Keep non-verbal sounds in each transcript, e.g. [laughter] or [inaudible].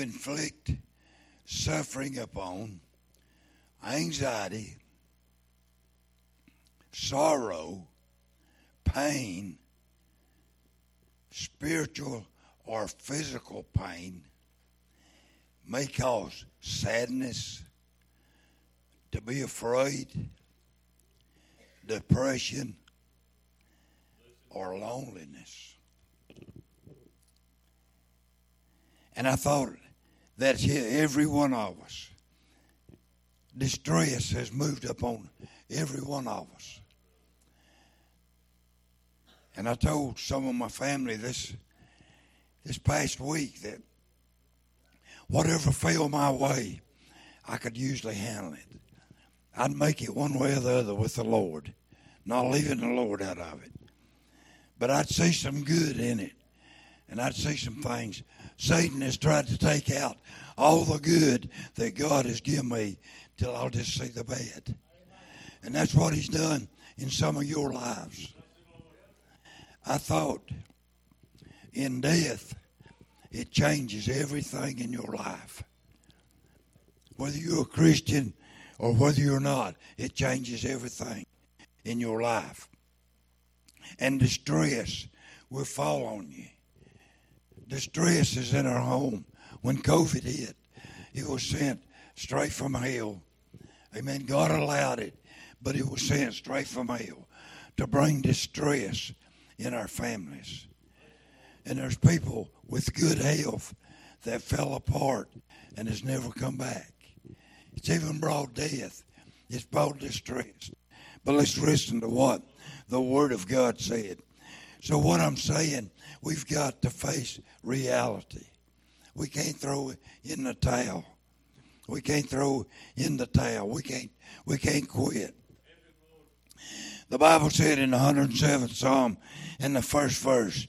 inflict suffering upon, anxiety, sorrow, pain, spiritual or physical pain, may cause sadness, to be afraid, depression, or loneliness. And I thought that every one of us, distress has moved upon every one of us. And I told some of my family this this past week that whatever fell my way, I could usually handle it. I'd make it one way or the other with the Lord, not leaving the Lord out of it. But I'd see some good in it, and I'd see some things. Satan has tried to take out all the good that God has given me till I'll just see the bad. And that's what he's done in some of your lives. I thought in death, it changes everything in your life. Whether you're a Christian or whether you're not, it changes everything in your life. And distress will fall on you. Distress is in our home. When COVID hit, it was sent straight from hell. Amen. God allowed it, but it was sent straight from hell to bring distress in our families. And there's people with good health that fell apart and has never come back. It's even brought death. It's brought distress. But let's listen to what the Word of God said. So, what I'm saying, we've got to face reality. We can't throw in the towel. We can't throw in the towel. We can't. We can't quit. The Bible said in the 107th Psalm, in the first verse,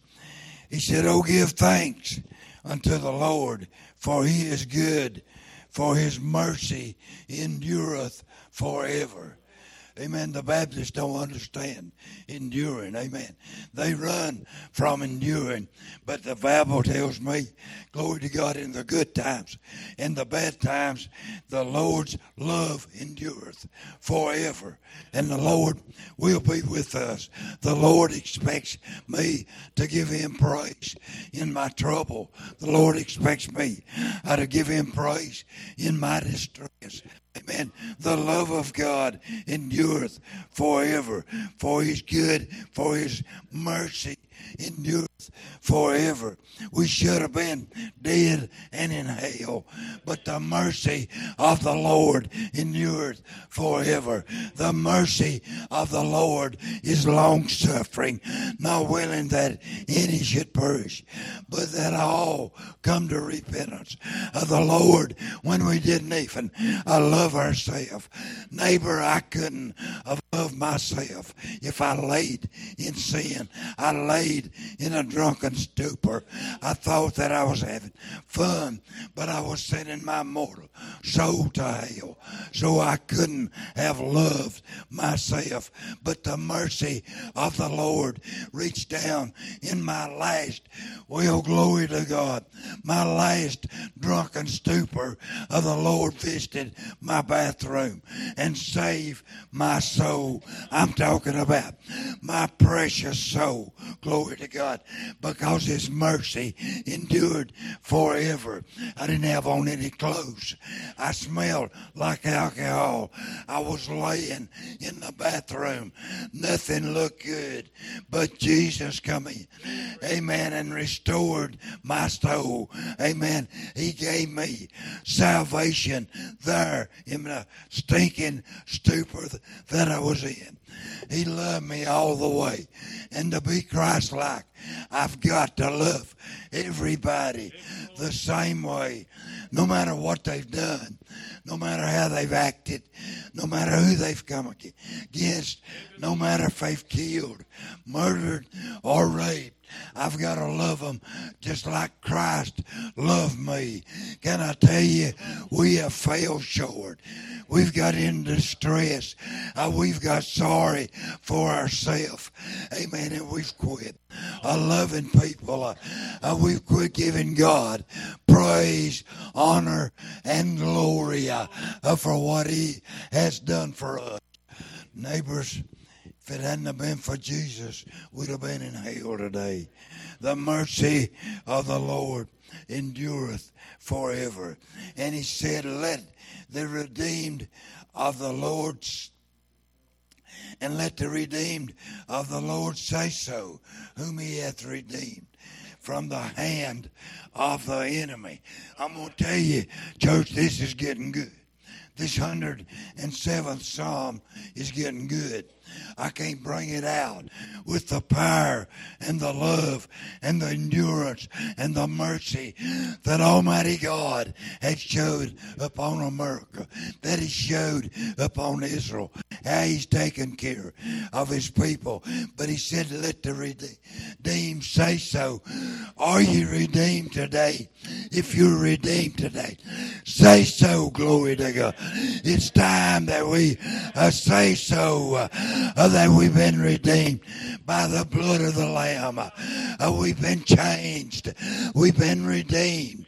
He said, "Oh, give thanks unto the Lord, for He is good, for His mercy endureth forever." Amen. The Baptists don't understand enduring. Amen. They run from enduring. But the Bible tells me, glory to God, in the good times, in the bad times, the Lord's love endureth forever. And the Lord will be with us. The Lord expects me to give him praise in my trouble. The Lord expects me uh, to give him praise in my distress. Amen. The love of God endureth forever. For his good, for his mercy endureth forever. We should have been dead and in hell, but the mercy of the Lord endureth forever. The mercy of the Lord is long suffering, not willing that any should perish, but that all come to repentance of the Lord when we didn't even uh, love ourselves. Neighbor, I couldn't have loved myself if I laid in sin. I laid in a drunken stupor. I thought that I was having fun, but I was sending my mortal soul to hell. So I couldn't have loved myself. But the mercy of the Lord reached down in my last, well, glory to God, my last drunken stupor of the Lord visited my bathroom and saved my soul. I'm talking about my precious soul. Glory to God because his mercy endured forever. I didn't have on any clothes. I smelled like alcohol. I was laying in the bathroom. Nothing looked good, but Jesus coming. Amen. And restored my soul. Amen. He gave me salvation there in the stinking stupor that I was in. He loved me all the way. And to be Christ like, I've got to love everybody the same way, no matter what they've done, no matter how they've acted, no matter who they've come against, no matter if they've killed, murdered, or raped. I've got to love them just like Christ loved me. Can I tell you, we have failed short. We've got in distress. Uh, we've got sorry for ourselves. Amen. And we've quit uh, loving people. Uh, uh, we've quit giving God praise, honor, and glory uh, uh, for what He has done for us. Neighbors, if it hadn't have been for Jesus, we'd have been in hell today. The mercy of the Lord endureth forever. And he said, Let the redeemed of the Lord and let the redeemed of the Lord say so, whom he hath redeemed from the hand of the enemy. I'm going to tell you, church, this is getting good. This 107th Psalm is getting good. I can't bring it out with the power and the love and the endurance and the mercy that Almighty God has showed upon America, that He showed upon Israel, how He's taken care of His people. But He said, Let the redeemed say so. Are you redeemed today? If you're redeemed today, say so, glory to God. It's time that we uh, say so. Uh, that we've been redeemed by the blood of the Lamb. Uh, we've been changed. We've been redeemed.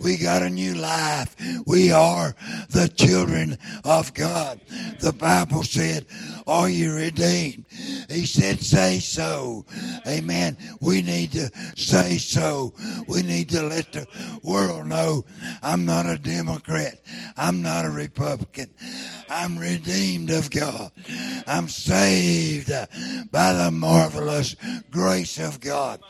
We got a new life. We are the children of God. The Bible said, Are you redeemed? He said, Say so. Amen. We need to say so. We need to let the world know I'm not a Democrat. I'm not a Republican. I'm redeemed of God. I'm saved by the marvelous grace of God.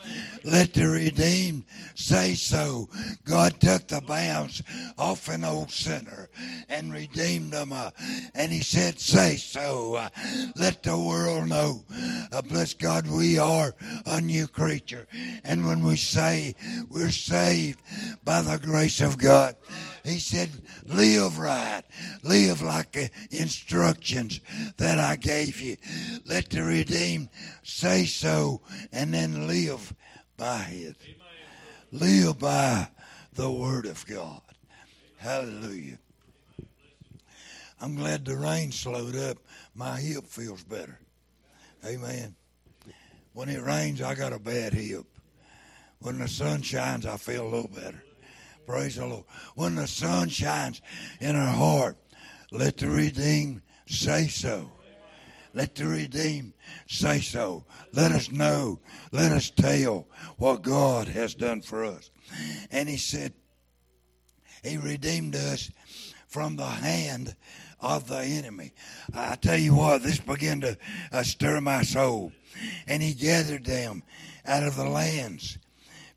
Let the redeemed say so. God took the bounds off an old sinner and redeemed them. Uh, and he said, say so. Let the world know. Uh, bless God, we are a new creature. And when we say we're saved by the grace of God, he said, live right. Live like the instructions that I gave you. Let the redeemed say so and then live by it. Live by the word of God. Hallelujah. I'm glad the rain slowed up. My hip feels better. Amen. When it rains, I got a bad hip. When the sun shines, I feel a little better. Praise the Lord. When the sun shines in our heart, let the redeemed say so. Let the redeemed say so. Let us know. Let us tell what God has done for us. And he said, He redeemed us from the hand of the enemy. I tell you what, this began to uh, stir my soul. And he gathered them out of the lands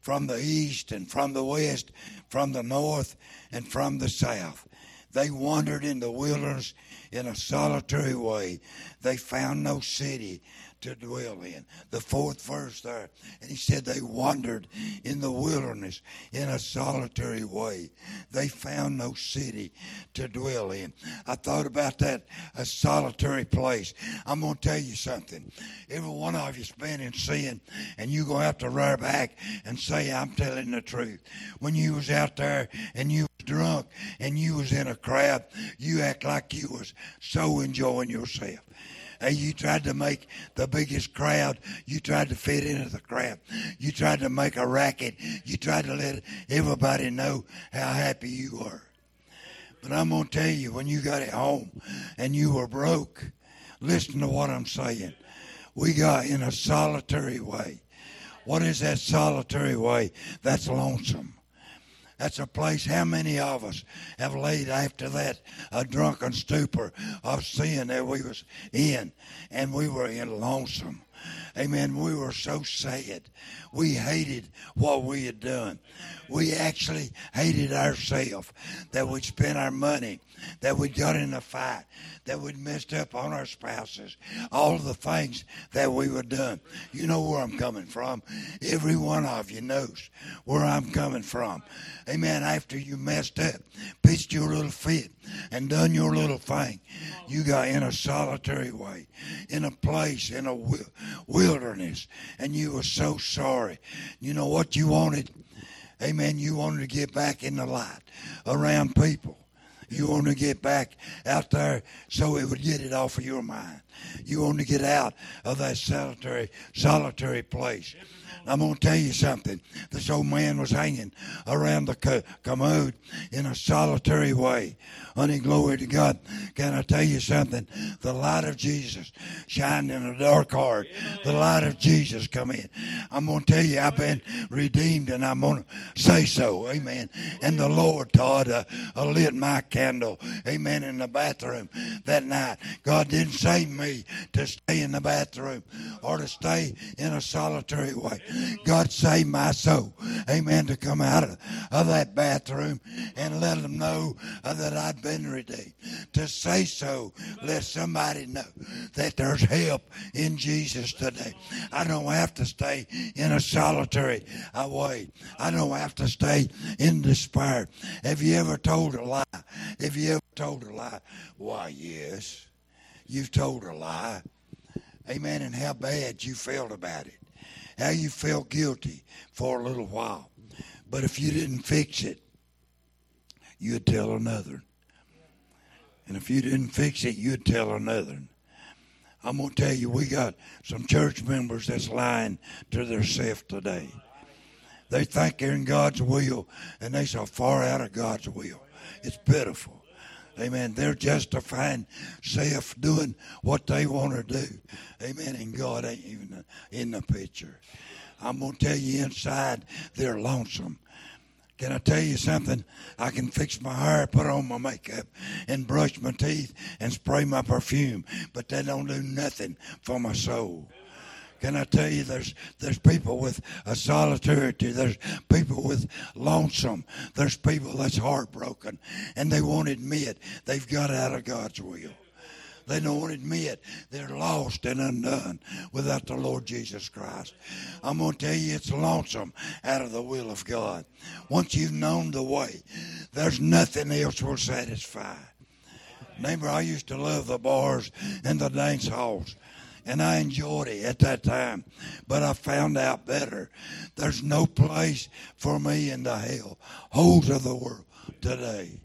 from the east and from the west, from the north and from the south. They wandered in the wilderness in a solitary way. They found no city to dwell in. The fourth verse there. And he said they wandered in the wilderness in a solitary way. They found no city to dwell in. I thought about that, a solitary place. I'm going to tell you something. Every one of you's been in sin, and you're going to have to rear back and say, I'm telling the truth. When you was out there and you was drunk and you was in a crowd, you act like you was so enjoying yourself. Hey, you tried to make the biggest crowd. You tried to fit into the crowd. You tried to make a racket. You tried to let everybody know how happy you were. But I'm going to tell you, when you got it home and you were broke, listen to what I'm saying. We got in a solitary way. What is that solitary way? That's lonesome. That's a place how many of us have laid after that a drunken stupor of sin that we was in and we were in lonesome. Amen. We were so sad. We hated what we had done. We actually hated ourselves that we spent our money, that we got in a fight, that we'd messed up on our spouses, all the things that we were done. You know where I'm coming from. Every one of you knows where I'm coming from. Amen. After you messed up, pitched your little fit and done your little thing. You got in a solitary way, in a place, in a wilderness, and you were so sorry. You know what you wanted? Amen. You wanted to get back in the light around people. You want to get back out there so it would get it off of your mind. You want to get out of that solitary, solitary place. I'm going to tell you something. This old man was hanging around the commode in a solitary way. Honey, glory to God. Can I tell you something? The light of Jesus shined in a dark heart. The light of Jesus come in. I'm going to tell you, I've been redeemed and I'm going to say so. Amen. And the Lord, Todd, uh, uh, lit my candle. Amen. In the bathroom that night. God didn't save me to stay in the bathroom or to stay in a solitary way. God save my soul. Amen. To come out of, of that bathroom and let them know uh, that I've been redeemed. To say so, let somebody know that there's help in Jesus today. I don't have to stay in a solitary way. I don't have to stay in despair. Have you ever told a lie? Have you ever told a lie? Why, yes. You've told a lie. Amen. And how bad you felt about it how you felt guilty for a little while. But if you didn't fix it, you'd tell another. And if you didn't fix it, you'd tell another. I'm going to tell you, we got some church members that's lying to themselves today. They think they're in God's will, and they're so far out of God's will. It's pitiful. Amen. They're justifying self doing what they want to do. Amen. And God ain't even in the picture. I'm going to tell you inside, they're lonesome. Can I tell you something? I can fix my hair, put on my makeup, and brush my teeth and spray my perfume, but that don't do nothing for my soul. Can I tell you, there's there's people with a solitary. There's people with lonesome. There's people that's heartbroken, and they won't admit they've got out of God's will. They don't admit they're lost and undone without the Lord Jesus Christ. I'm going to tell you, it's lonesome out of the will of God. Once you've known the way, there's nothing else will satisfy. Neighbor, I used to love the bars and the dance halls and I enjoyed it at that time. But I found out better. There's no place for me in the hell holes of the world today.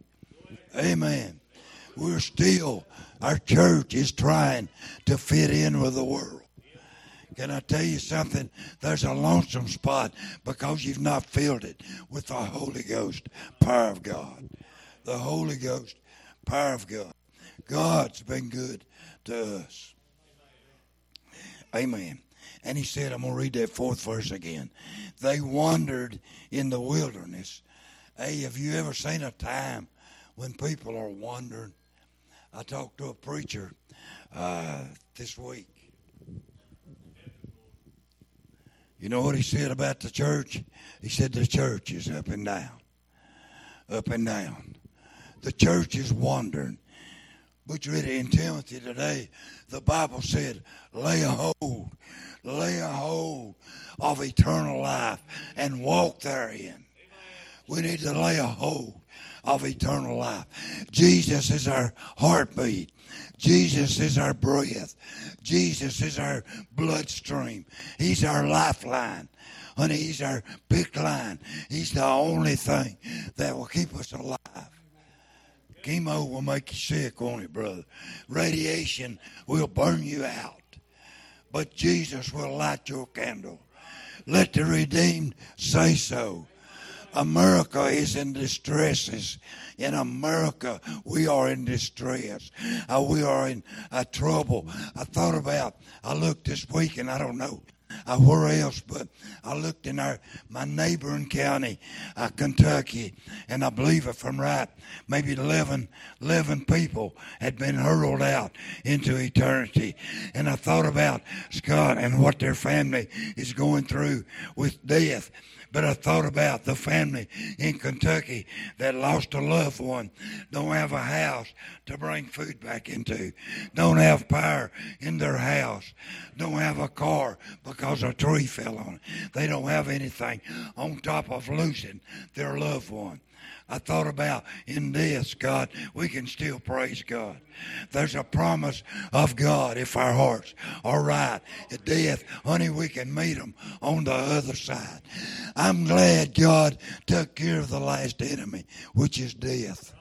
Amen. We're still, our church is trying to fit in with the world. Can I tell you something? There's a lonesome spot because you've not filled it with the Holy Ghost power of God. The Holy Ghost power of God. God's been good to us. Amen. And he said, I'm going to read that fourth verse again. They wandered in the wilderness. Hey, have you ever seen a time when people are wandering? I talked to a preacher uh, this week. You know what he said about the church? He said the church is up and down. Up and down. The church is wandering. But you read it in Timothy today. The Bible said, lay a hold, lay a hold of eternal life and walk therein. We need to lay a hold of eternal life. Jesus is our heartbeat. Jesus is our breath. Jesus is our bloodstream. He's our lifeline. Honey, he's our big line. He's the only thing that will keep us alive. Chemo will make you sick, won't it, brother? Radiation will burn you out. But Jesus will light your candle. Let the redeemed say so. America is in distresses. In America, we are in distress. Uh, we are in uh, trouble. I thought about, I looked this week and I don't know uh, where else, but I looked in our my neighboring county, uh, Kentucky, and I believe it I'm right, maybe 11, 11 people had been hurled out into eternity. And I thought about Scott and what their family is going through with death. But I thought about the family in Kentucky that lost a loved one, don't have a house to bring food back into, don't have power in their house, don't have a car because a tree fell on it. They don't have anything on top of losing their loved one. I thought about in this, God, we can still praise God. There's a promise of God if our hearts are right. At death, honey, we can meet them on the other side. I'm glad God took care of the last enemy, which is death.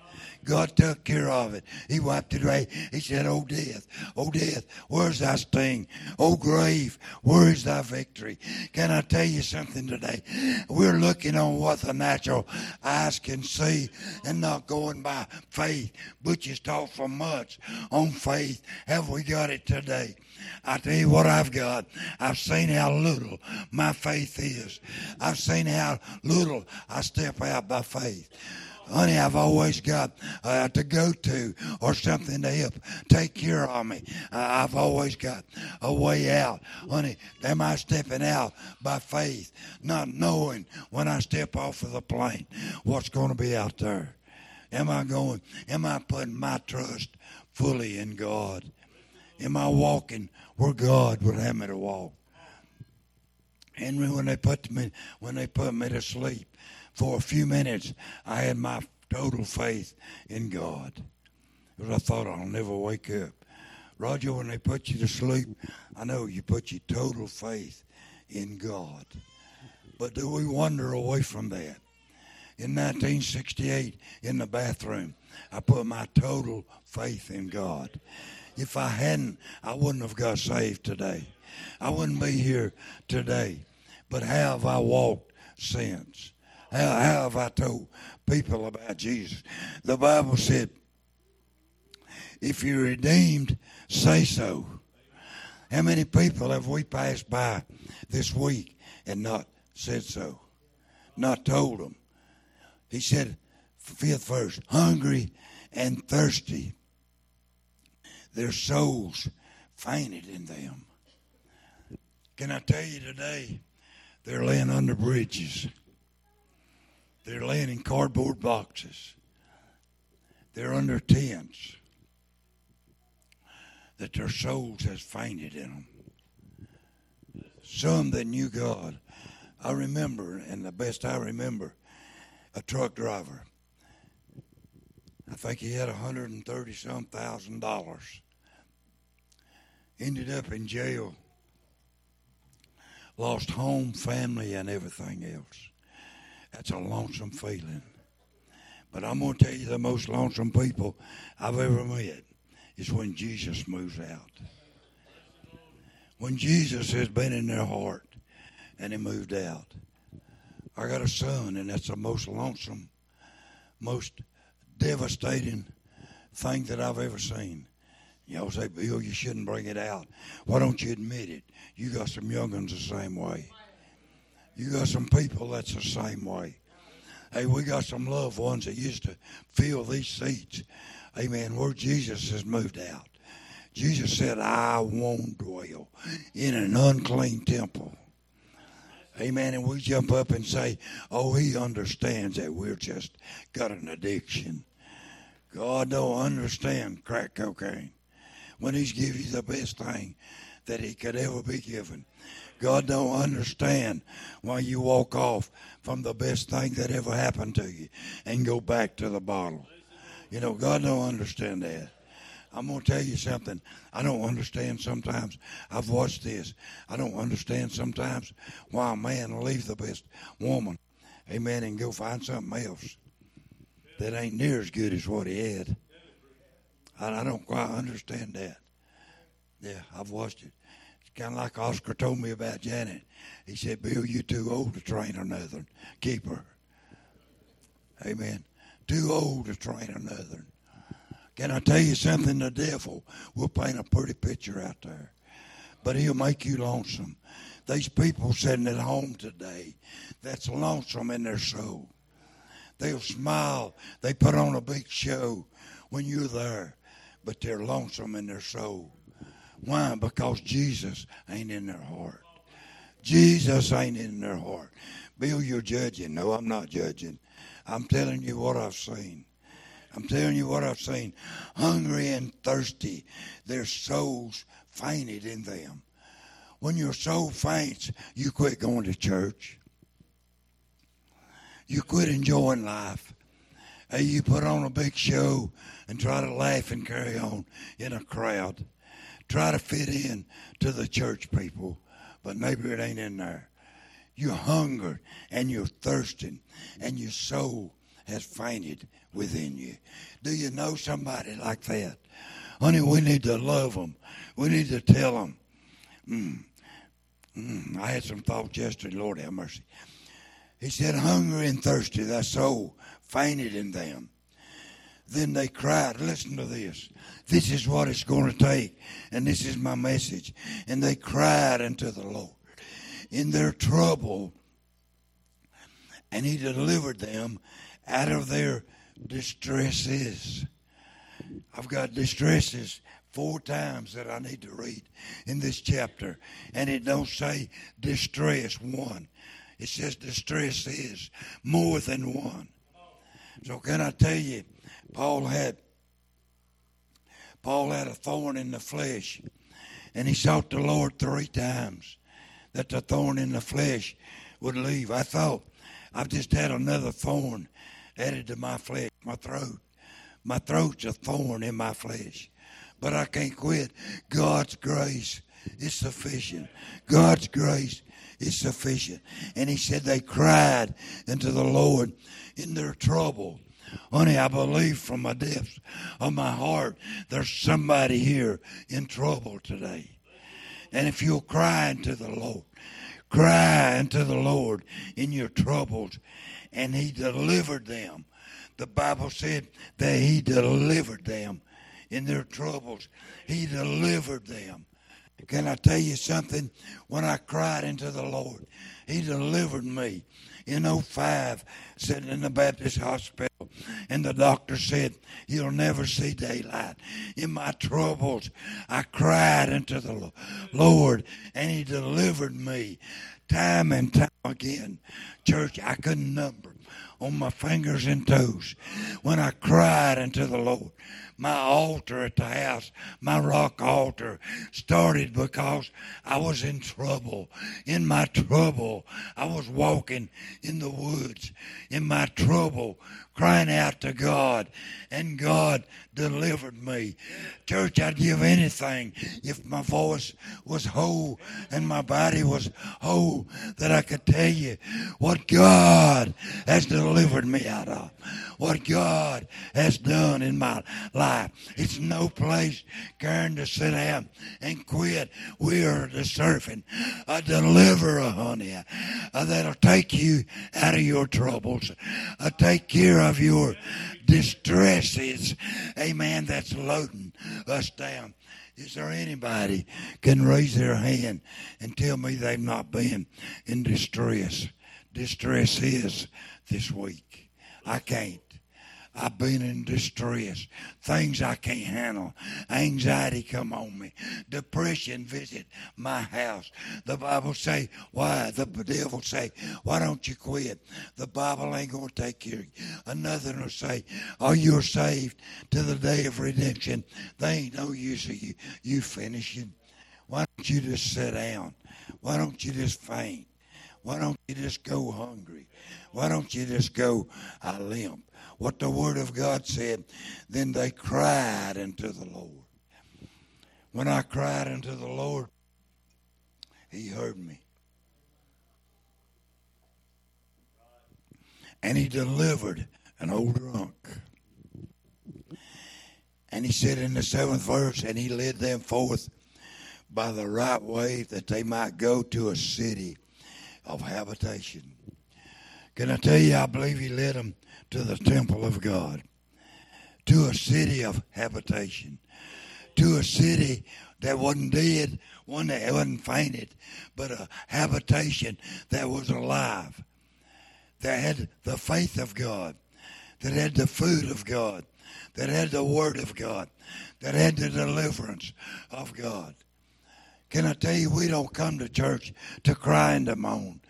God took care of it. He wiped it away. He said, Oh, death, oh, death, where's thy sting? Oh, grave, where is thy victory? Can I tell you something today? We're looking on what the natural eyes can see and not going by faith. Butchers talk for much on faith. Have we got it today? I tell you what I've got. I've seen how little my faith is. I've seen how little I step out by faith honey, I've always got uh, to go to or something to help take care of me. Uh, I've always got a way out. Honey, am I stepping out by faith, not knowing when I step off of the plane what's going to be out there? Am I going, am I putting my trust fully in God? Am I walking where God would have me to walk? And when they put me, when they put me to sleep, for a few minutes, I had my total faith in God. Because I thought I'll never wake up. Roger, when they put you to sleep, I know you put your total faith in God. But do we wander away from that? In 1968, in the bathroom, I put my total faith in God. If I hadn't, I wouldn't have got saved today. I wouldn't be here today. But how have I walked since? How, how have I told people about Jesus? The Bible said, if you're redeemed, say so. How many people have we passed by this week and not said so? Not told them. He said, fifth verse, hungry and thirsty. Their souls fainted in them. Can I tell you today, they're laying under bridges. They're laying in cardboard boxes. They're under tents. That their souls has fainted in them. Some that knew God. I remember, and the best I remember, a truck driver. I think he had a hundred and thirty some thousand dollars. Ended up in jail. Lost home, family, and everything else. That's a lonesome feeling. But I'm going to tell you the most lonesome people I've ever met is when Jesus moves out. When Jesus has been in their heart and he moved out. I got a son, and that's the most lonesome, most devastating thing that I've ever seen. Y'all say, Bill, you shouldn't bring it out. Why don't you admit it? You got some young ones the same way. You got some people that's the same way. Hey, we got some loved ones that used to fill these seats. Amen. Where Jesus has moved out. Jesus said, I won't dwell in an unclean temple. Amen. And we jump up and say, Oh, he understands that we're just got an addiction. God don't understand crack cocaine when he's give you the best thing that he could ever be given. God don't understand why you walk off from the best thing that ever happened to you and go back to the bottle. You know, God don't understand that. I'm going to tell you something. I don't understand sometimes. I've watched this. I don't understand sometimes why a man will leave the best woman, amen, and go find something else that ain't near as good as what he had. I don't quite understand that. Yeah, I've watched it kind of like Oscar told me about Janet. He said, Bill, you're too old to train another. Keep her. Amen. Too old to train another. Can I tell you something? The devil will paint a pretty picture out there, but he'll make you lonesome. These people sitting at home today that's lonesome in their soul. They'll smile. They put on a big show when you're there, but they're lonesome in their soul. Why? Because Jesus ain't in their heart. Jesus ain't in their heart. Bill, you're judging. No, I'm not judging. I'm telling you what I've seen. I'm telling you what I've seen. Hungry and thirsty, their souls fainted in them. When your soul faints, you quit going to church. You quit enjoying life. You put on a big show and try to laugh and carry on in a crowd. Try to fit in to the church people, but maybe it ain't in there. You're hungry and you're thirsting, and your soul has fainted within you. Do you know somebody like that? Honey, we need to love them. We need to tell them. Mm, mm, I had some thoughts yesterday. Lord have mercy. He said, Hungry and thirsty, thy soul fainted in them. Then they cried, Listen to this. This is what it's going to take, and this is my message. And they cried unto the Lord in their trouble, and He delivered them out of their distresses. I've got distresses four times that I need to read in this chapter, and it don't say distress one. It says distress is more than one. So can I tell you, Paul had Paul had a thorn in the flesh, and he sought the Lord three times that the thorn in the flesh would leave. I thought I've just had another thorn added to my flesh, my throat. My throat's a thorn in my flesh, but I can't quit. God's grace is sufficient. God's grace is sufficient. And he said they cried unto the Lord in their trouble. Honey, I believe from the depths of my heart there's somebody here in trouble today. And if you'll cry unto the Lord, cry unto the Lord in your troubles, and He delivered them. The Bible said that He delivered them in their troubles. He delivered them. Can I tell you something? When I cried into the Lord, He delivered me in 05 sitting in the Baptist hospital and the doctor said You'll never see daylight. In my troubles, I cried unto the Lord and he delivered me time and time again. Church, I couldn't number on my fingers and toes when I cried unto the Lord my altar at the house, my rock altar, started because I was in trouble. In my trouble, I was walking in the woods. In my trouble, crying out to God, and God delivered me. Church, I'd give anything if my voice was whole and my body was whole that I could tell you what God has delivered me out of, what God has done in my life. It's no place, Karen, to sit down and quit. We are deserving a deliverer, honey, uh, that'll take you out of your troubles, uh, take care of your distresses, amen, that's loading us down. Is there anybody can raise their hand and tell me they've not been in distress? Distress is this week. I can't. I've been in distress. Things I can't handle. Anxiety come on me. Depression visit my house. The Bible say, why? The devil say, why don't you quit? The Bible ain't going to take care of you. Another will say, oh, you're saved to the day of redemption. They ain't no use of you. You finishing. Why don't you just sit down? Why don't you just faint? Why don't you just go hungry? Why don't you just go, I limp? What the Word of God said. Then they cried unto the Lord. When I cried unto the Lord, He heard me. And He delivered an old drunk. And He said in the seventh verse, and He led them forth by the right way that they might go to a city of habitation. Can I tell you, I believe He led them to the temple of God, to a city of habitation, to a city that wasn't dead, one that wasn't fainted, but a habitation that was alive, that had the faith of God, that had the food of God, that had the word of God, that had the deliverance of God. Can I tell you, we don't come to church to cry and to moan.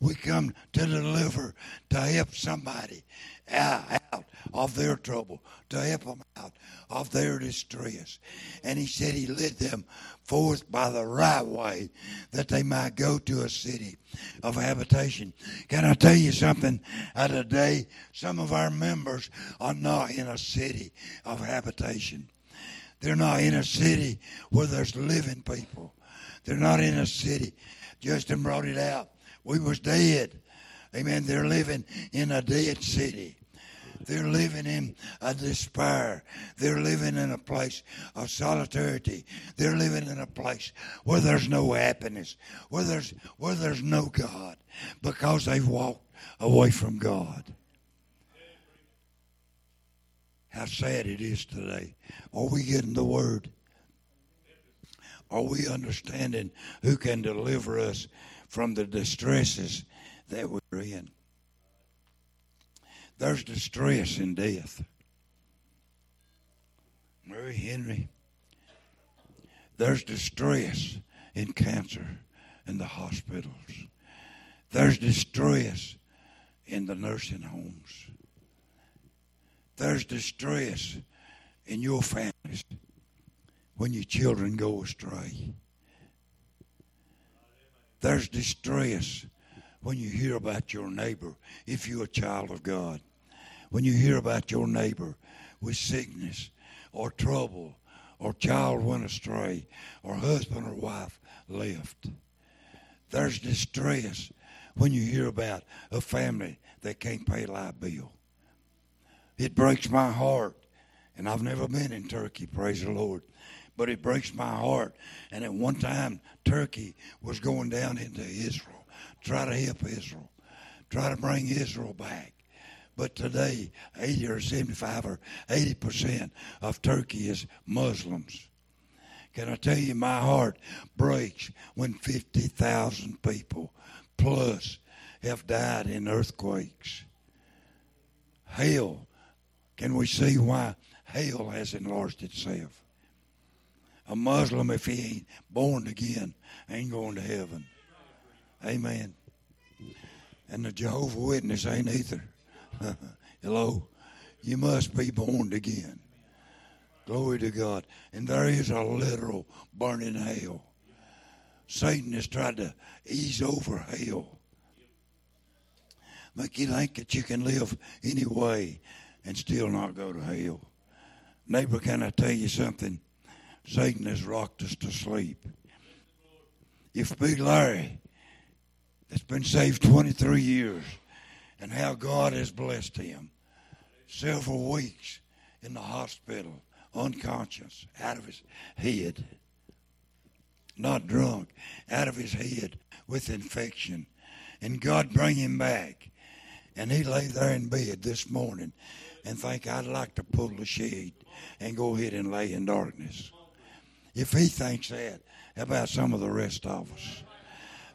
We come to deliver, to help somebody out of their trouble, to help them out of their distress. And he said he led them forth by the right way that they might go to a city of habitation. Can I tell you something? Uh, At a day, some of our members are not in a city of habitation. They're not in a city where there's living people. They're not in a city. Justin brought it out. We was dead. Amen. They're living in a dead city. They're living in a despair. They're living in a place of solidarity. They're living in a place where there's no happiness, where there's where there's no God, because they've walked away from God. How sad it is today. Are we getting the word? Are we understanding who can deliver us from the distresses that we're in? There's distress in death. Mary Henry, there's distress in cancer in the hospitals. There's distress in the nursing homes. There's distress in your families when your children go astray. There's distress when you hear about your neighbor if you're a child of God when you hear about your neighbor with sickness or trouble or child went astray or husband or wife left. There's distress when you hear about a family that can't pay a light bill. It breaks my heart. And I've never been in Turkey, praise the Lord. But it breaks my heart. And at one time, Turkey was going down into Israel, try to help Israel, try to bring Israel back. But today, 80 or 75 or 80 percent of Turkey is Muslims. Can I tell you, my heart breaks when 50,000 people plus have died in earthquakes. Hell, can we see why hell has enlarged itself? A Muslim, if he ain't born again, ain't going to heaven. Amen. And the Jehovah Witness ain't either. [laughs] Hello? You must be born again. Glory to God. And there is a literal burning hell. Satan has tried to ease over hell. Make you think that you can live any way and still not go to hell. Neighbor, can I tell you something? Satan has rocked us to sleep. If Big Larry, that's been saved 23 years, and how God has blessed him. Several weeks in the hospital, unconscious, out of his head. Not drunk, out of his head with infection. And God bring him back. And he lay there in bed this morning and think I'd like to pull the shade and go ahead and lay in darkness. If he thinks that, how about some of the rest of us?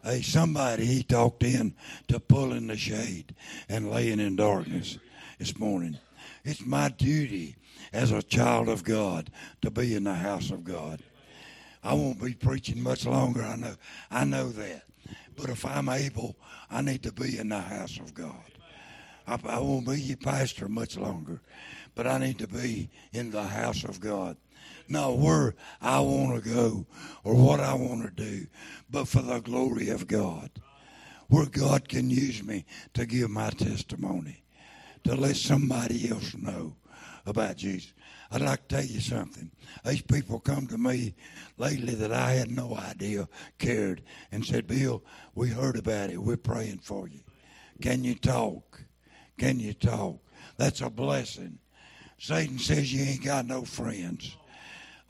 Hey, somebody he talked in to pulling the shade and laying in darkness this morning. It's my duty as a child of God to be in the house of God. I won't be preaching much longer. I know. I know that. But if I'm able, I need to be in the house of God. I, I won't be your pastor much longer, but I need to be in the house of God not where I want to go or what I want to do, but for the glory of God. Where God can use me to give my testimony, to let somebody else know about Jesus. I'd like to tell you something. These people come to me lately that I had no idea cared and said, Bill, we heard about it. We're praying for you. Can you talk? Can you talk? That's a blessing. Satan says you ain't got no friends.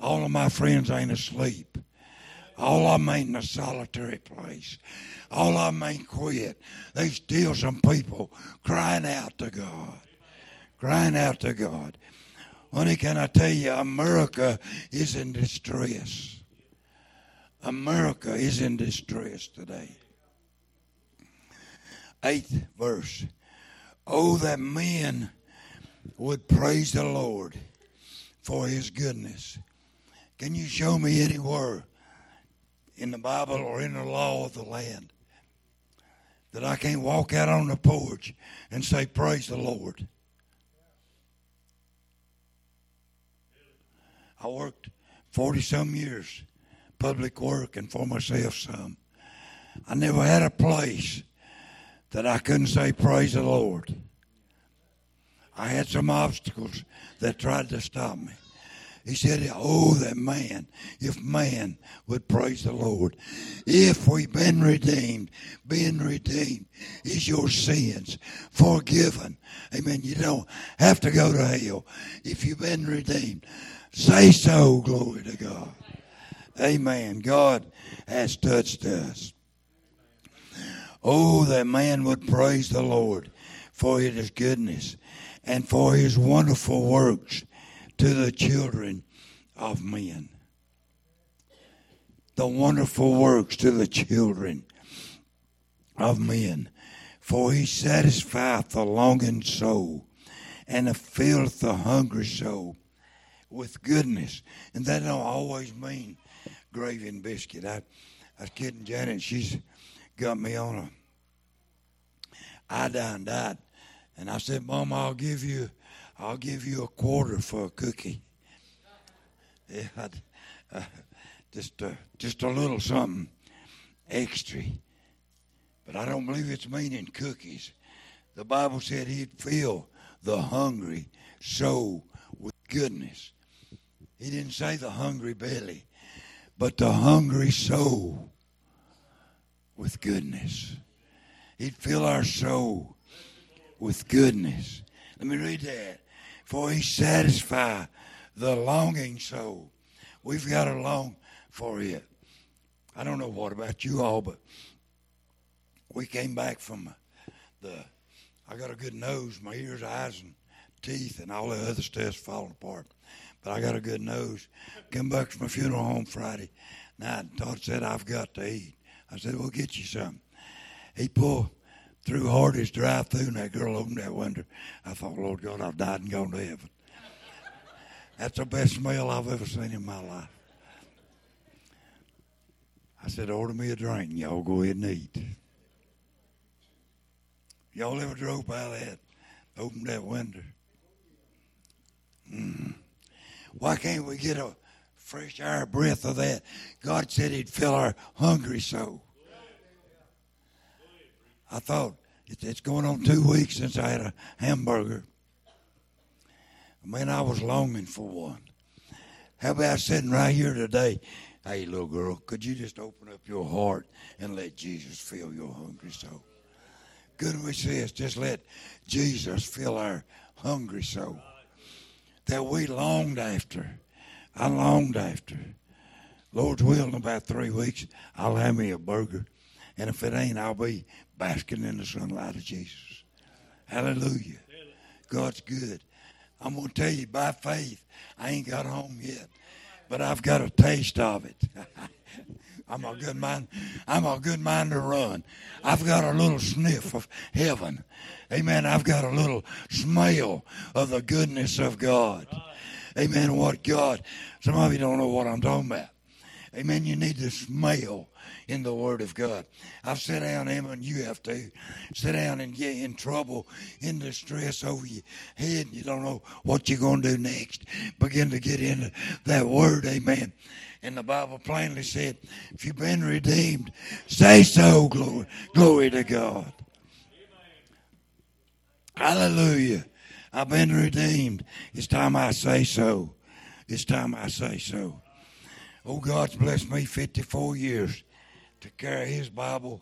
All of my friends ain't asleep. All of them ain't in a solitary place. All of them ain't quit. There's still some people crying out to God. Crying out to God. Honey, can I tell you, America is in distress. America is in distress today. Eighth verse. Oh, that men would praise the Lord for his goodness can you show me anywhere in the Bible or in the law of the land that I can't walk out on the porch and say, Praise the Lord? I worked 40 some years, public work, and for myself some. I never had a place that I couldn't say, Praise the Lord. I had some obstacles that tried to stop me. He said, Oh, that man, if man would praise the Lord. If we've been redeemed, being redeemed is your sins forgiven. Amen. You don't have to go to hell if you've been redeemed. Say so, glory to God. Amen. God has touched us. Oh, that man would praise the Lord for his goodness and for his wonderful works to the children of men. The wonderful works to the children of men. For he satisfieth the longing soul and filleth the hungry soul with goodness. And that don't always mean gravy and biscuit. I, I was kidding Janet. She's got me on a iodine diet. And I said, Mom, I'll give you I'll give you a quarter for a cookie. Yeah, uh, just uh, just a little something extra. But I don't believe it's meaning cookies. The Bible said he'd fill the hungry soul with goodness. He didn't say the hungry belly, but the hungry soul with goodness. He'd fill our soul with goodness. Let me read that for he satisfy the longing soul. We've got to long for it. I don't know what about you all, but we came back from the. I got a good nose, my ears, eyes, and teeth, and all the other stuff's falling apart. But I got a good nose. Come back from a funeral home Friday night. Todd said, I've got to eat. I said, We'll get you some. He pulled through Hardee's drive through and that girl opened that window. I thought, Lord God, I've died and gone to heaven. That's the best smell I've ever seen in my life. I said, order me a drink and y'all go ahead and eat. Y'all ever drove by that? Opened that window. Mm. Why can't we get a fresh air breath of that? God said He'd fill our hungry soul. I thought it's going on two weeks since I had a hamburger. Man, I was longing for one. How about sitting right here today? Hey, little girl, could you just open up your heart and let Jesus fill your hungry soul? couldn't Good says, just let Jesus fill our hungry soul that we longed after. I longed after. Lord's will, in about three weeks, I'll have me a burger. And if it ain't, I'll be basking in the sunlight of Jesus. Hallelujah. God's good. I'm going to tell you by faith, I ain't got home yet, but I've got a taste of it. [laughs] I'm a good mind. I'm a good mind to run. I've got a little sniff of heaven. Amen. I've got a little smell of the goodness of God. Amen. What God. Some of you don't know what I'm talking about. Amen. You need to smell in the Word of God. I've sat down, Emma, and you have to sit down and get in trouble, in distress over your head. You don't know what you're going to do next. Begin to get into that Word. Amen. And the Bible plainly said, if you've been redeemed, say so. Glory, glory to God. Hallelujah. I've been redeemed. It's time I say so. It's time I say so. Oh, God's blessed me 54 years to carry His Bible,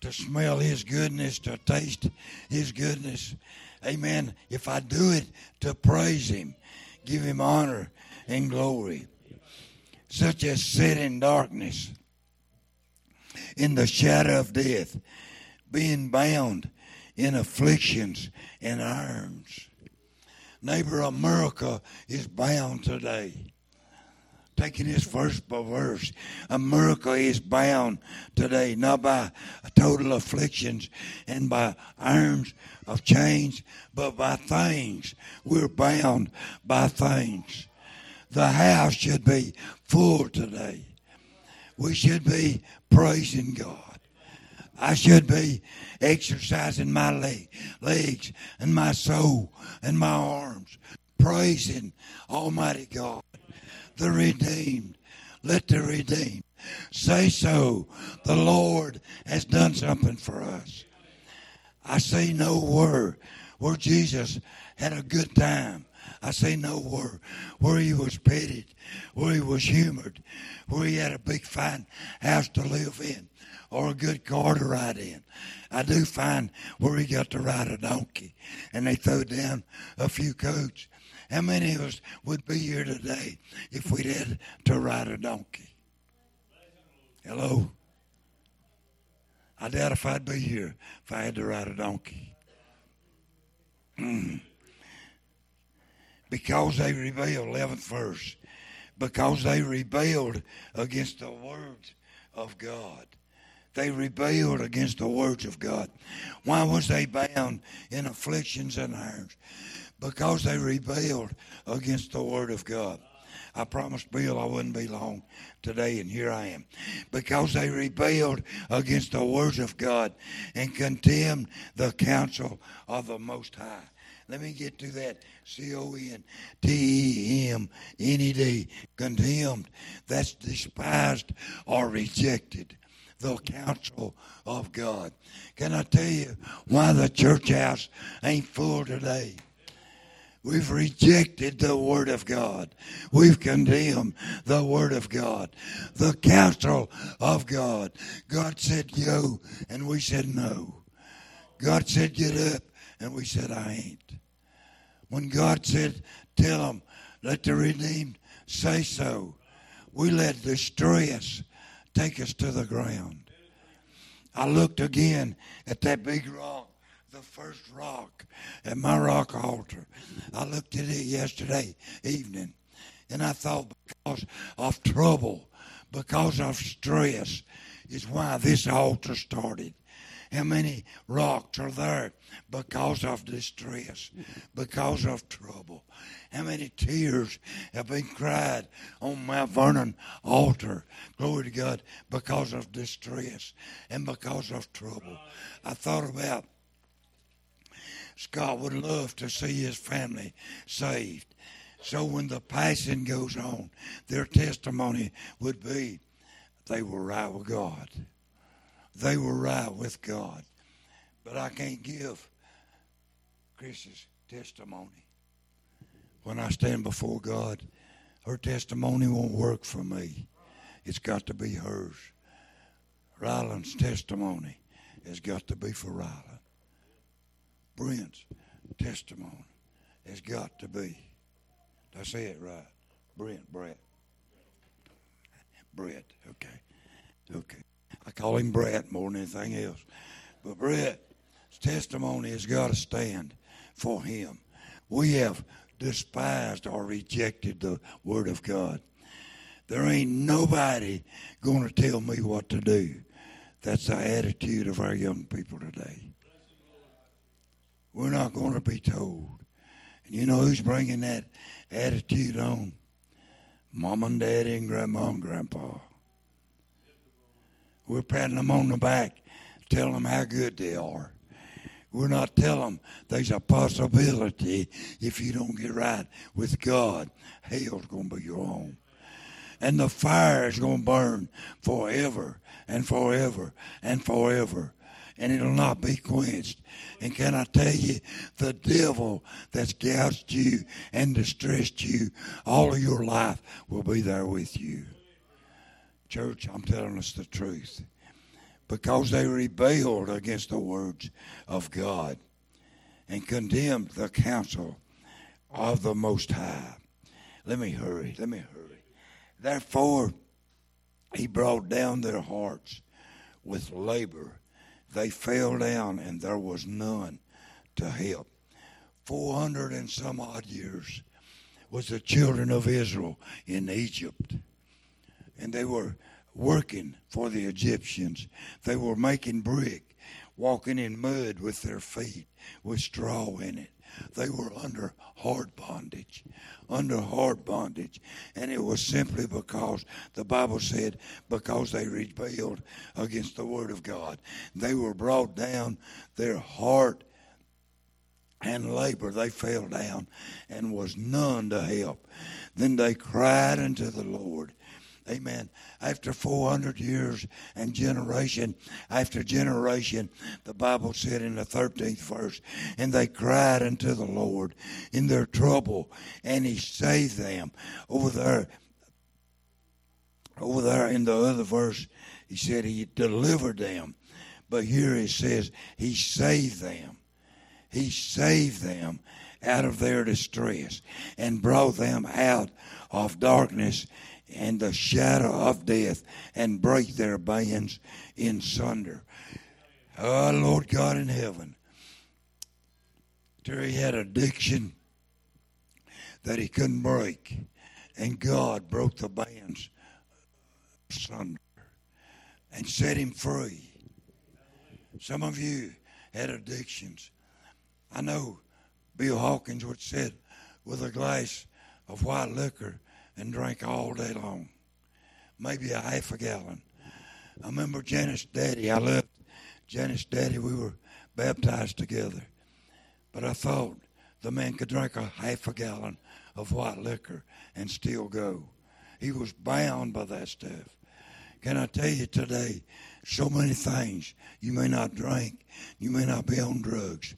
to smell His goodness, to taste His goodness. Amen. If I do it to praise Him, give Him honor and glory, such as sit in darkness, in the shadow of death, being bound in afflictions and irons. Neighbor, America is bound today taking this verse by verse. America is bound today, not by total afflictions and by irons of chains, but by things. We're bound by things. The house should be full today. We should be praising God. I should be exercising my leg, legs and my soul and my arms, praising Almighty God, the redeemed. Let the redeemed say so. The Lord has done something for us. I see no word where Jesus had a good time. I see no word where he was petted, where he was humored, where he had a big fine house to live in or a good car to ride in. I do find where he got to ride a donkey and they threw down a few coats. How many of us would be here today if we'd had to ride a donkey? Hello? I doubt if I'd be here if I had to ride a donkey. Hmm. because they rebelled, 11th verse. Because they rebelled against the words of God. They rebelled against the words of God. Why was they bound in afflictions and irons? Because they rebelled against the word of God. I promised Bill I wouldn't be long today, and here I am. Because they rebelled against the words of God and contemned the counsel of the Most High. Let me get to that. C O N T E M N E D. Condemned. That's despised or rejected the counsel of God. Can I tell you why the church house ain't full today? We've rejected the Word of God. We've condemned the Word of God. The counsel of God. God said yo, and we said no. God said get up, and we said I ain't. When God said tell them, let the redeemed say so, we let distress take us to the ground. I looked again at that big rock, the first rock at my rock altar. I looked at it yesterday evening, and I thought because of trouble, because of stress, is why this altar started. How many rocks are there because of distress, because of trouble? How many tears have been cried on Mount Vernon altar? Glory to God, because of distress and because of trouble. I thought about Scott would love to see his family saved. So when the passing goes on, their testimony would be they were right with God they were right with God. But I can't give Chris's testimony. When I stand before God, her testimony won't work for me. It's got to be hers. Ryland's testimony has got to be for Ryland. Brent's testimony has got to be. Did I say it right? Brent, Brett. Brett, okay. Okay. I call him Brett more than anything else. But Brett's testimony has got to stand for him. We have despised or rejected the Word of God. There ain't nobody going to tell me what to do. That's the attitude of our young people today. We're not going to be told. And you know who's bringing that attitude on? Mom and daddy and grandma and grandpa. We're patting them on the back, telling them how good they are. We're not telling them there's a possibility if you don't get right with God, hell's going to be your home. And the fire is going to burn forever and forever and forever. And it'll not be quenched. And can I tell you, the devil that's gouged you and distressed you all of your life will be there with you. Church, I'm telling us the truth. Because they rebelled against the words of God and condemned the counsel of the Most High. Let me hurry. Let me hurry. Therefore, he brought down their hearts with labor. They fell down, and there was none to help. Four hundred and some odd years was the children of Israel in Egypt and they were working for the Egyptians. They were making brick, walking in mud with their feet, with straw in it. They were under hard bondage, under hard bondage. And it was simply because the Bible said, because they rebelled against the Word of God. They were brought down, their heart and labor, they fell down and was none to help. Then they cried unto the Lord. Amen. After 400 years and generation after generation, the Bible said in the 13th verse, and they cried unto the Lord in their trouble, and he saved them. Over there, over there in the other verse, he said he delivered them. But here it says he saved them. He saved them out of their distress and brought them out of darkness and the shadow of death and break their bands in sunder. Oh, Lord God in heaven. Terry had addiction that he couldn't break, and God broke the bands sunder and set him free. Some of you had addictions. I know Bill Hawkins would sit with a glass of white liquor and drank all day long, maybe a half a gallon. I remember Janice Daddy. I loved Janice Daddy. We were baptized together. But I thought the man could drink a half a gallon of white liquor and still go. He was bound by that stuff. Can I tell you today, so many things you may not drink, you may not be on drugs,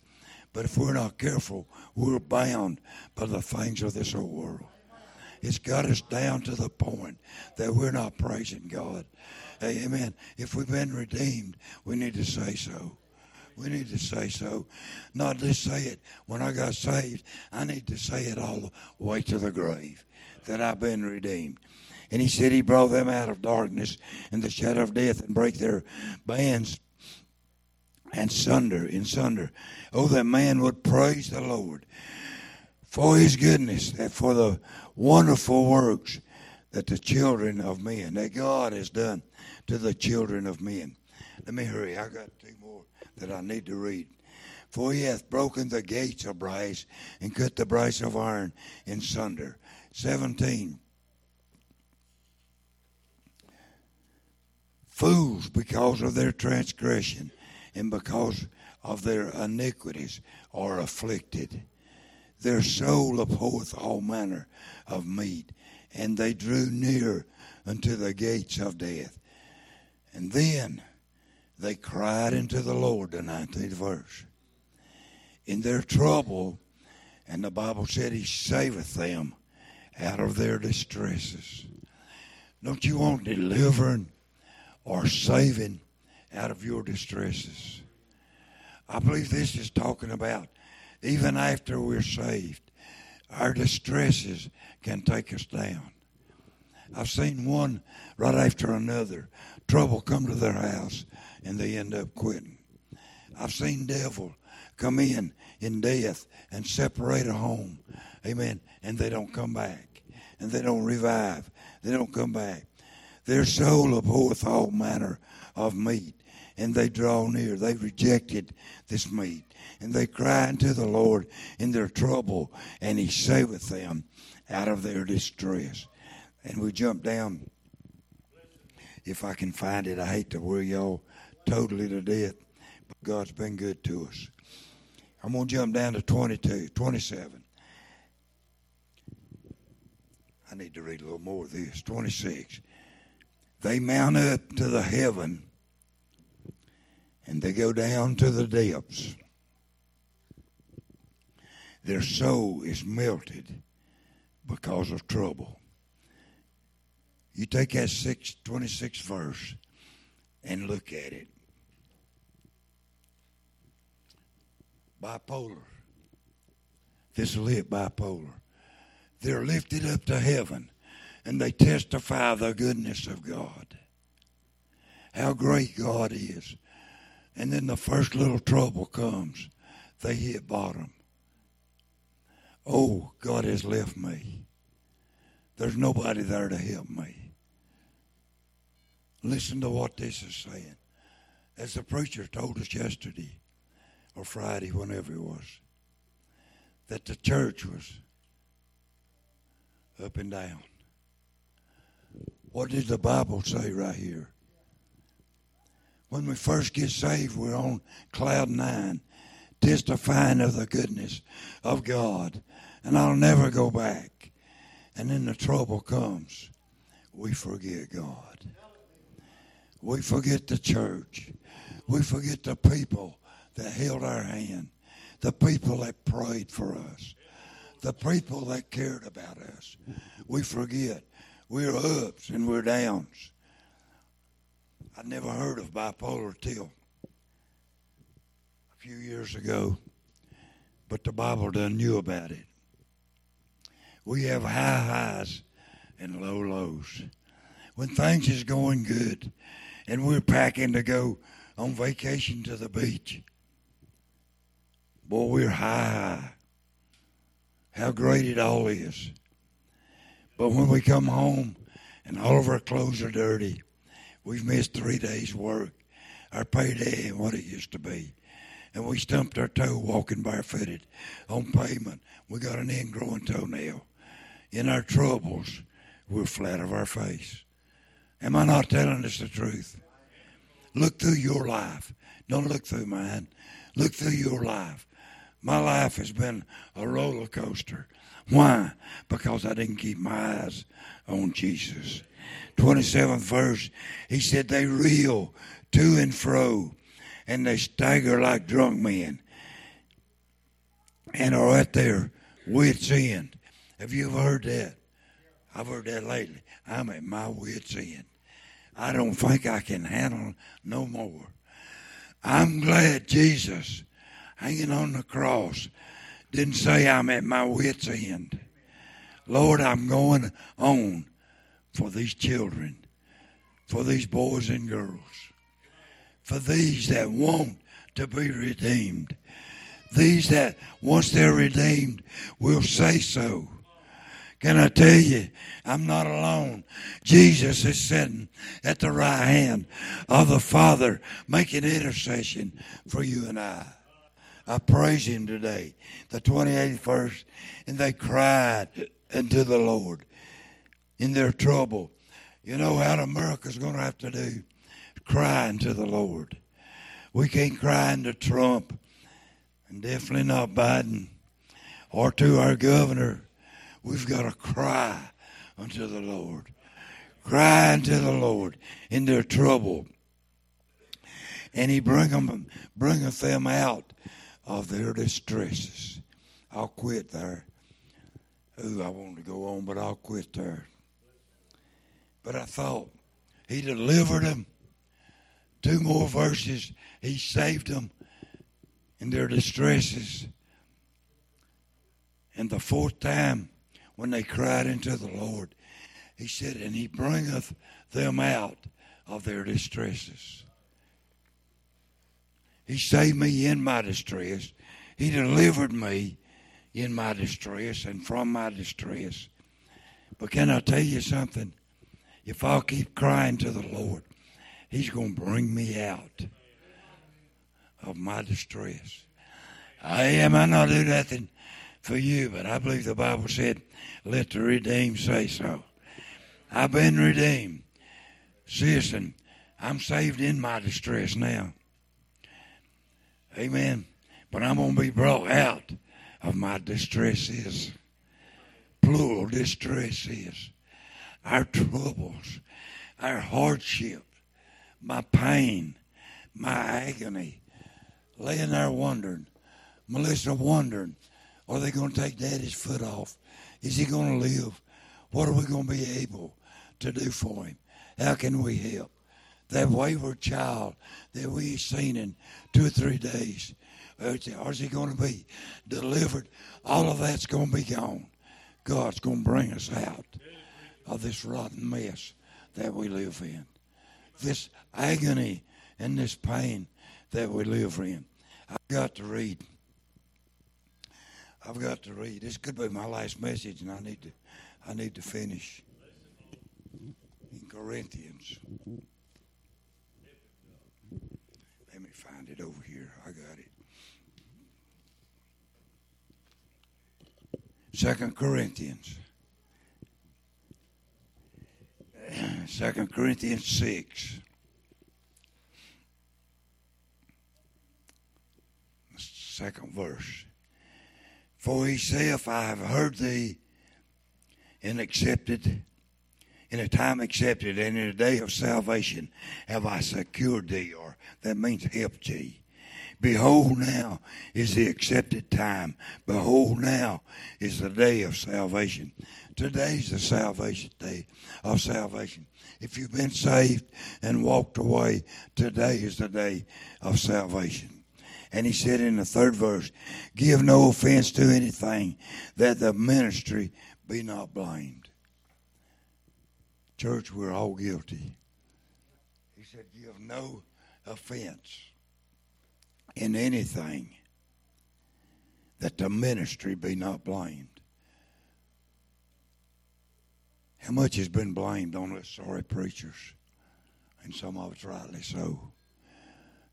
but if we're not careful, we're bound by the things of this old world. It's got us down to the point that we're not praising God. Amen. If we've been redeemed, we need to say so. We need to say so. Not just say it when I got saved. I need to say it all the way to the grave that I've been redeemed. And he said he brought them out of darkness and the shadow of death and break their bands and sunder in sunder. Oh, that man would praise the Lord for his goodness, and for the wonderful works that the children of men, that God has done to the children of men. Let me hurry. I got two more that I need to read. For he hath broken the gates of brass and cut the brass of iron in sunder. 17. Fools because of their transgression and because of their iniquities are afflicted. Their soul abhorreth all manner of meat, and they drew near unto the gates of death. And then they cried unto the Lord, the 19th verse. In their trouble, and the Bible said He saveth them out of their distresses. Don't you want delivering or saving out of your distresses? I believe this is talking about even after we're saved, our distresses can take us down. I've seen one right after another trouble come to their house and they end up quitting. I've seen devil come in in death and separate a home. Amen. And they don't come back. And they don't revive. They don't come back. Their soul abhorreth all manner of meat, and they draw near. They rejected this meat and they cry unto the Lord in their trouble, and He saveth them out of their distress. And we jump down, if I can find it. I hate to worry y'all totally to death, but God's been good to us. I'm going to jump down to 22, 27. I need to read a little more of this. 26. They mount up to the heaven and they go down to the depths. Their soul is melted because of trouble. You take that 6, 26th verse and look at it. Bipolar. This lit bipolar. They're lifted up to heaven and they testify the goodness of God. How great God is. And then the first little trouble comes. They hit bottom. Oh, God has left me. There's nobody there to help me. Listen to what this is saying. As the preacher told us yesterday or Friday, whenever it was, that the church was up and down. What did the Bible say right here? When we first get saved, we're on cloud nine testifying of the goodness of God, and I'll never go back. And then the trouble comes, we forget God. We forget the church. We forget the people that held our hand, the people that prayed for us, the people that cared about us. We forget. We're ups and we're downs. I never heard of bipolar till a few years ago, but the Bible done knew about it. We have high highs and low lows. When things is going good and we're packing to go on vacation to the beach, boy, we're high. How great it all is. But when we come home and all of our clothes are dirty, we've missed three days' work, our payday ain't what it used to be. And we stumped our toe walking barefooted on pavement. We got an ingrowing toenail. In our troubles, we're flat of our face. Am I not telling us the truth? Look through your life. Don't look through mine. Look through your life. My life has been a roller coaster. Why? Because I didn't keep my eyes on Jesus. 27th verse, he said, They reel to and fro, and they stagger like drunk men, and are at their wits' end. Have you ever heard that? I've heard that lately. I'm at my wits' end. I don't think I can handle no more. I'm glad Jesus hanging on the cross didn't say I'm at my wits' end. Lord, I'm going on for these children, for these boys and girls, for these that want to be redeemed. These that, once they're redeemed, will say so. Can I tell you, I'm not alone. Jesus is sitting at the right hand of the Father, making intercession for you and I. I praise Him today, the 28th verse, and they cried unto the Lord in their trouble. You know what America's going to have to do? Cry unto the Lord. We can't cry unto Trump, and definitely not Biden, or to our governor We've got to cry unto the Lord. Cry unto the Lord in their trouble. And he bring them, bringeth them out of their distresses. I'll quit there. Ooh, I want to go on, but I'll quit there. But I thought he delivered them. Two more verses. He saved them in their distresses. And the fourth time, when they cried unto the Lord. He said, And he bringeth them out of their distresses. He saved me in my distress. He delivered me in my distress and from my distress. But can I tell you something? If I'll keep crying to the Lord, He's going to bring me out of my distress. I am I not do nothing for you, but I believe the Bible said, let the redeemed say so. I've been redeemed. Listen, I'm saved in my distress now. Amen. But I'm going to be brought out of my distresses. Plural distresses. Our troubles, our hardship, my pain, my agony. Laying there wondering, Melissa wondering, are they going to take daddy's foot off? Is he going to live? What are we going to be able to do for him? How can we help? That wayward child that we seen in two or three days, or is he going to be delivered? All of that's going to be gone. God's going to bring us out of this rotten mess that we live in, this agony and this pain that we live in. I've got to read I've got to read. This could be my last message, and I need to, I need to finish in Corinthians. Let me find it over here. I got it. Second Corinthians. Second Corinthians six. second verse. For he saith, I have heard thee and accepted, in a time accepted, and in a day of salvation have I secured thee, or that means helped thee. Behold, now is the accepted time. Behold, now is the day of salvation. Today's the salvation day of salvation. If you've been saved and walked away, today is the day of salvation. And he said in the third verse, Give no offense to anything, that the ministry be not blamed. Church, we're all guilty. He said, Give no offense in anything, that the ministry be not blamed. How much has been blamed on us sorry preachers? And some of it's rightly so.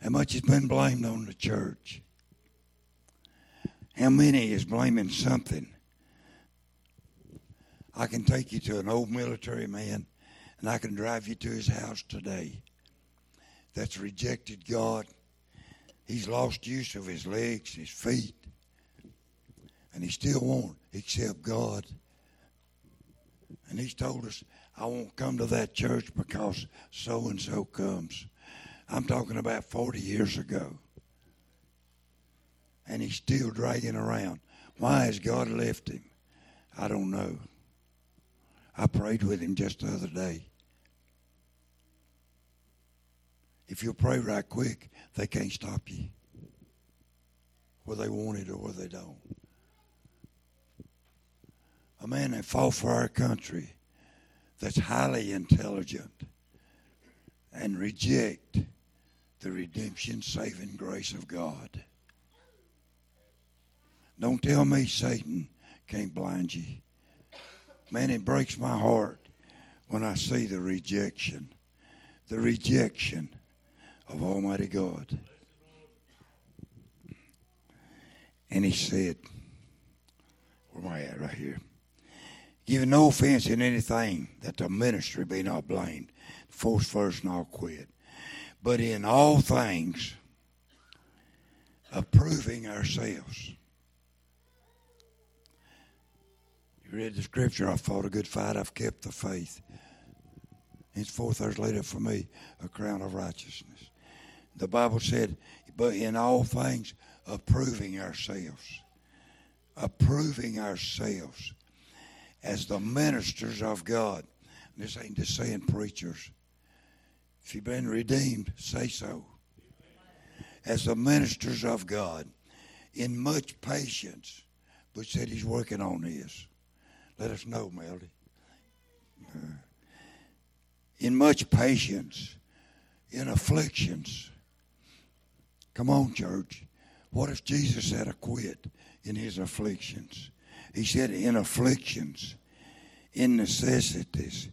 How much has been blamed on the church? How many is blaming something? I can take you to an old military man and I can drive you to his house today that's rejected God. He's lost use of his legs, his feet, and he still won't accept God. And he's told us, I won't come to that church because so and so comes. I'm talking about 40 years ago. And he's still dragging around. Why has God left him? I don't know. I prayed with him just the other day. If you'll pray right quick, they can't stop you. Whether they want it or whether they don't. A man that fought for our country that's highly intelligent and reject the redemption saving grace of God. Don't tell me Satan can't blind you. Man, it breaks my heart when I see the rejection. The rejection of Almighty God. And he said, Where am I at right here? Giving no offense in anything, that the ministry be not blamed. Fourth verse, and I'll quit. But in all things, approving ourselves. You read the scripture, I fought a good fight, I've kept the faith. Henceforth there's laid up for me a crown of righteousness. The Bible said, but in all things, approving ourselves. Approving ourselves as the ministers of God. This ain't just saying preachers. If you've been redeemed, say so. As the ministers of God, in much patience, but said he's working on this. Let us know, Melody. Uh, in much patience, in afflictions, Come on, church. What if Jesus had a quit in his afflictions? He said, in afflictions, in necessities.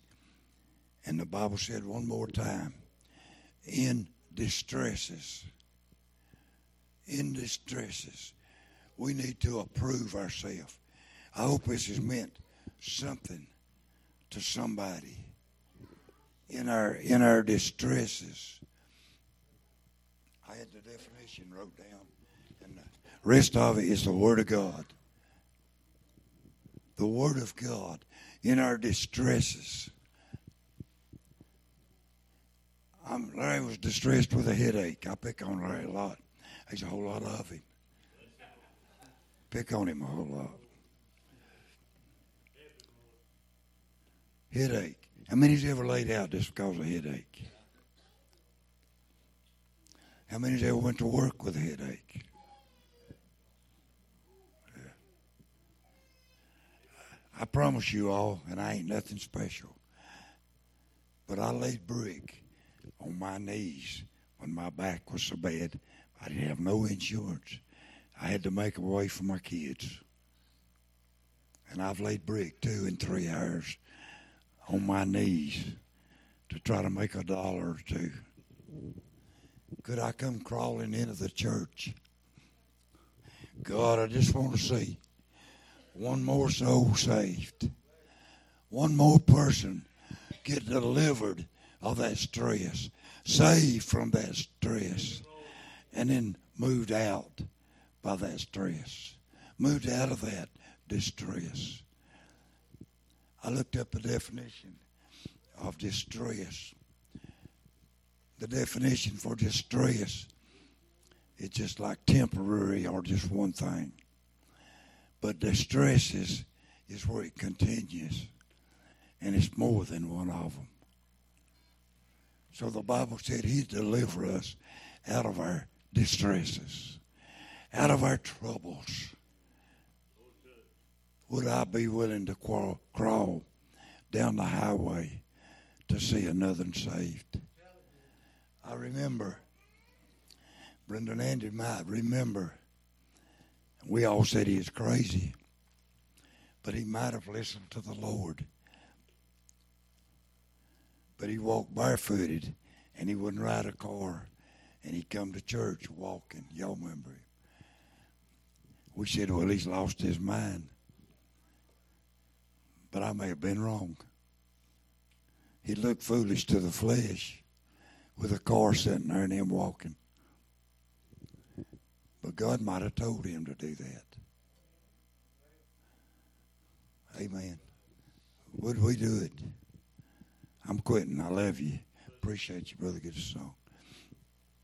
And the Bible said one more time, in distresses. In distresses. We need to approve ourselves. I hope this has meant something to somebody in our in our distresses. I had the definition wrote down, and the rest of it is the Word of God. The Word of God in our distresses. I'm, Larry was distressed with a headache. I pick on Larry a lot. There's a whole lot of him. Pick on him a whole lot. Headache. How many's ever laid out just because of headache? How many ever went to work with a headache? I promise you all, and I ain't nothing special, but I laid brick on my knees when my back was so bad. I didn't have no insurance. I had to make a way for my kids. And I've laid brick two and three hours on my knees to try to make a dollar or two could I come crawling into the church? God, I just want to see one more soul saved, one more person get delivered of that stress, saved from that stress, and then moved out by that stress, moved out of that distress. I looked up the definition of distress. The definition for distress is just like temporary or just one thing. But distress is, is where it continues, and it's more than one of them. So the Bible said He'd deliver us out of our distresses, out of our troubles. Would I be willing to crawl, down the highway to see another saved? I remember, Brenda and Andy might remember, we all said he was crazy, but he might have listened to the Lord but he walked barefooted and he wouldn't ride a car and he'd come to church walking. Y'all remember him? We said, well, he's lost his mind. But I may have been wrong. He looked foolish to the flesh with a car sitting there and him walking. But God might have told him to do that. Amen. Would we do it? I'm quitting. I love you. Appreciate you, brother. Get a song.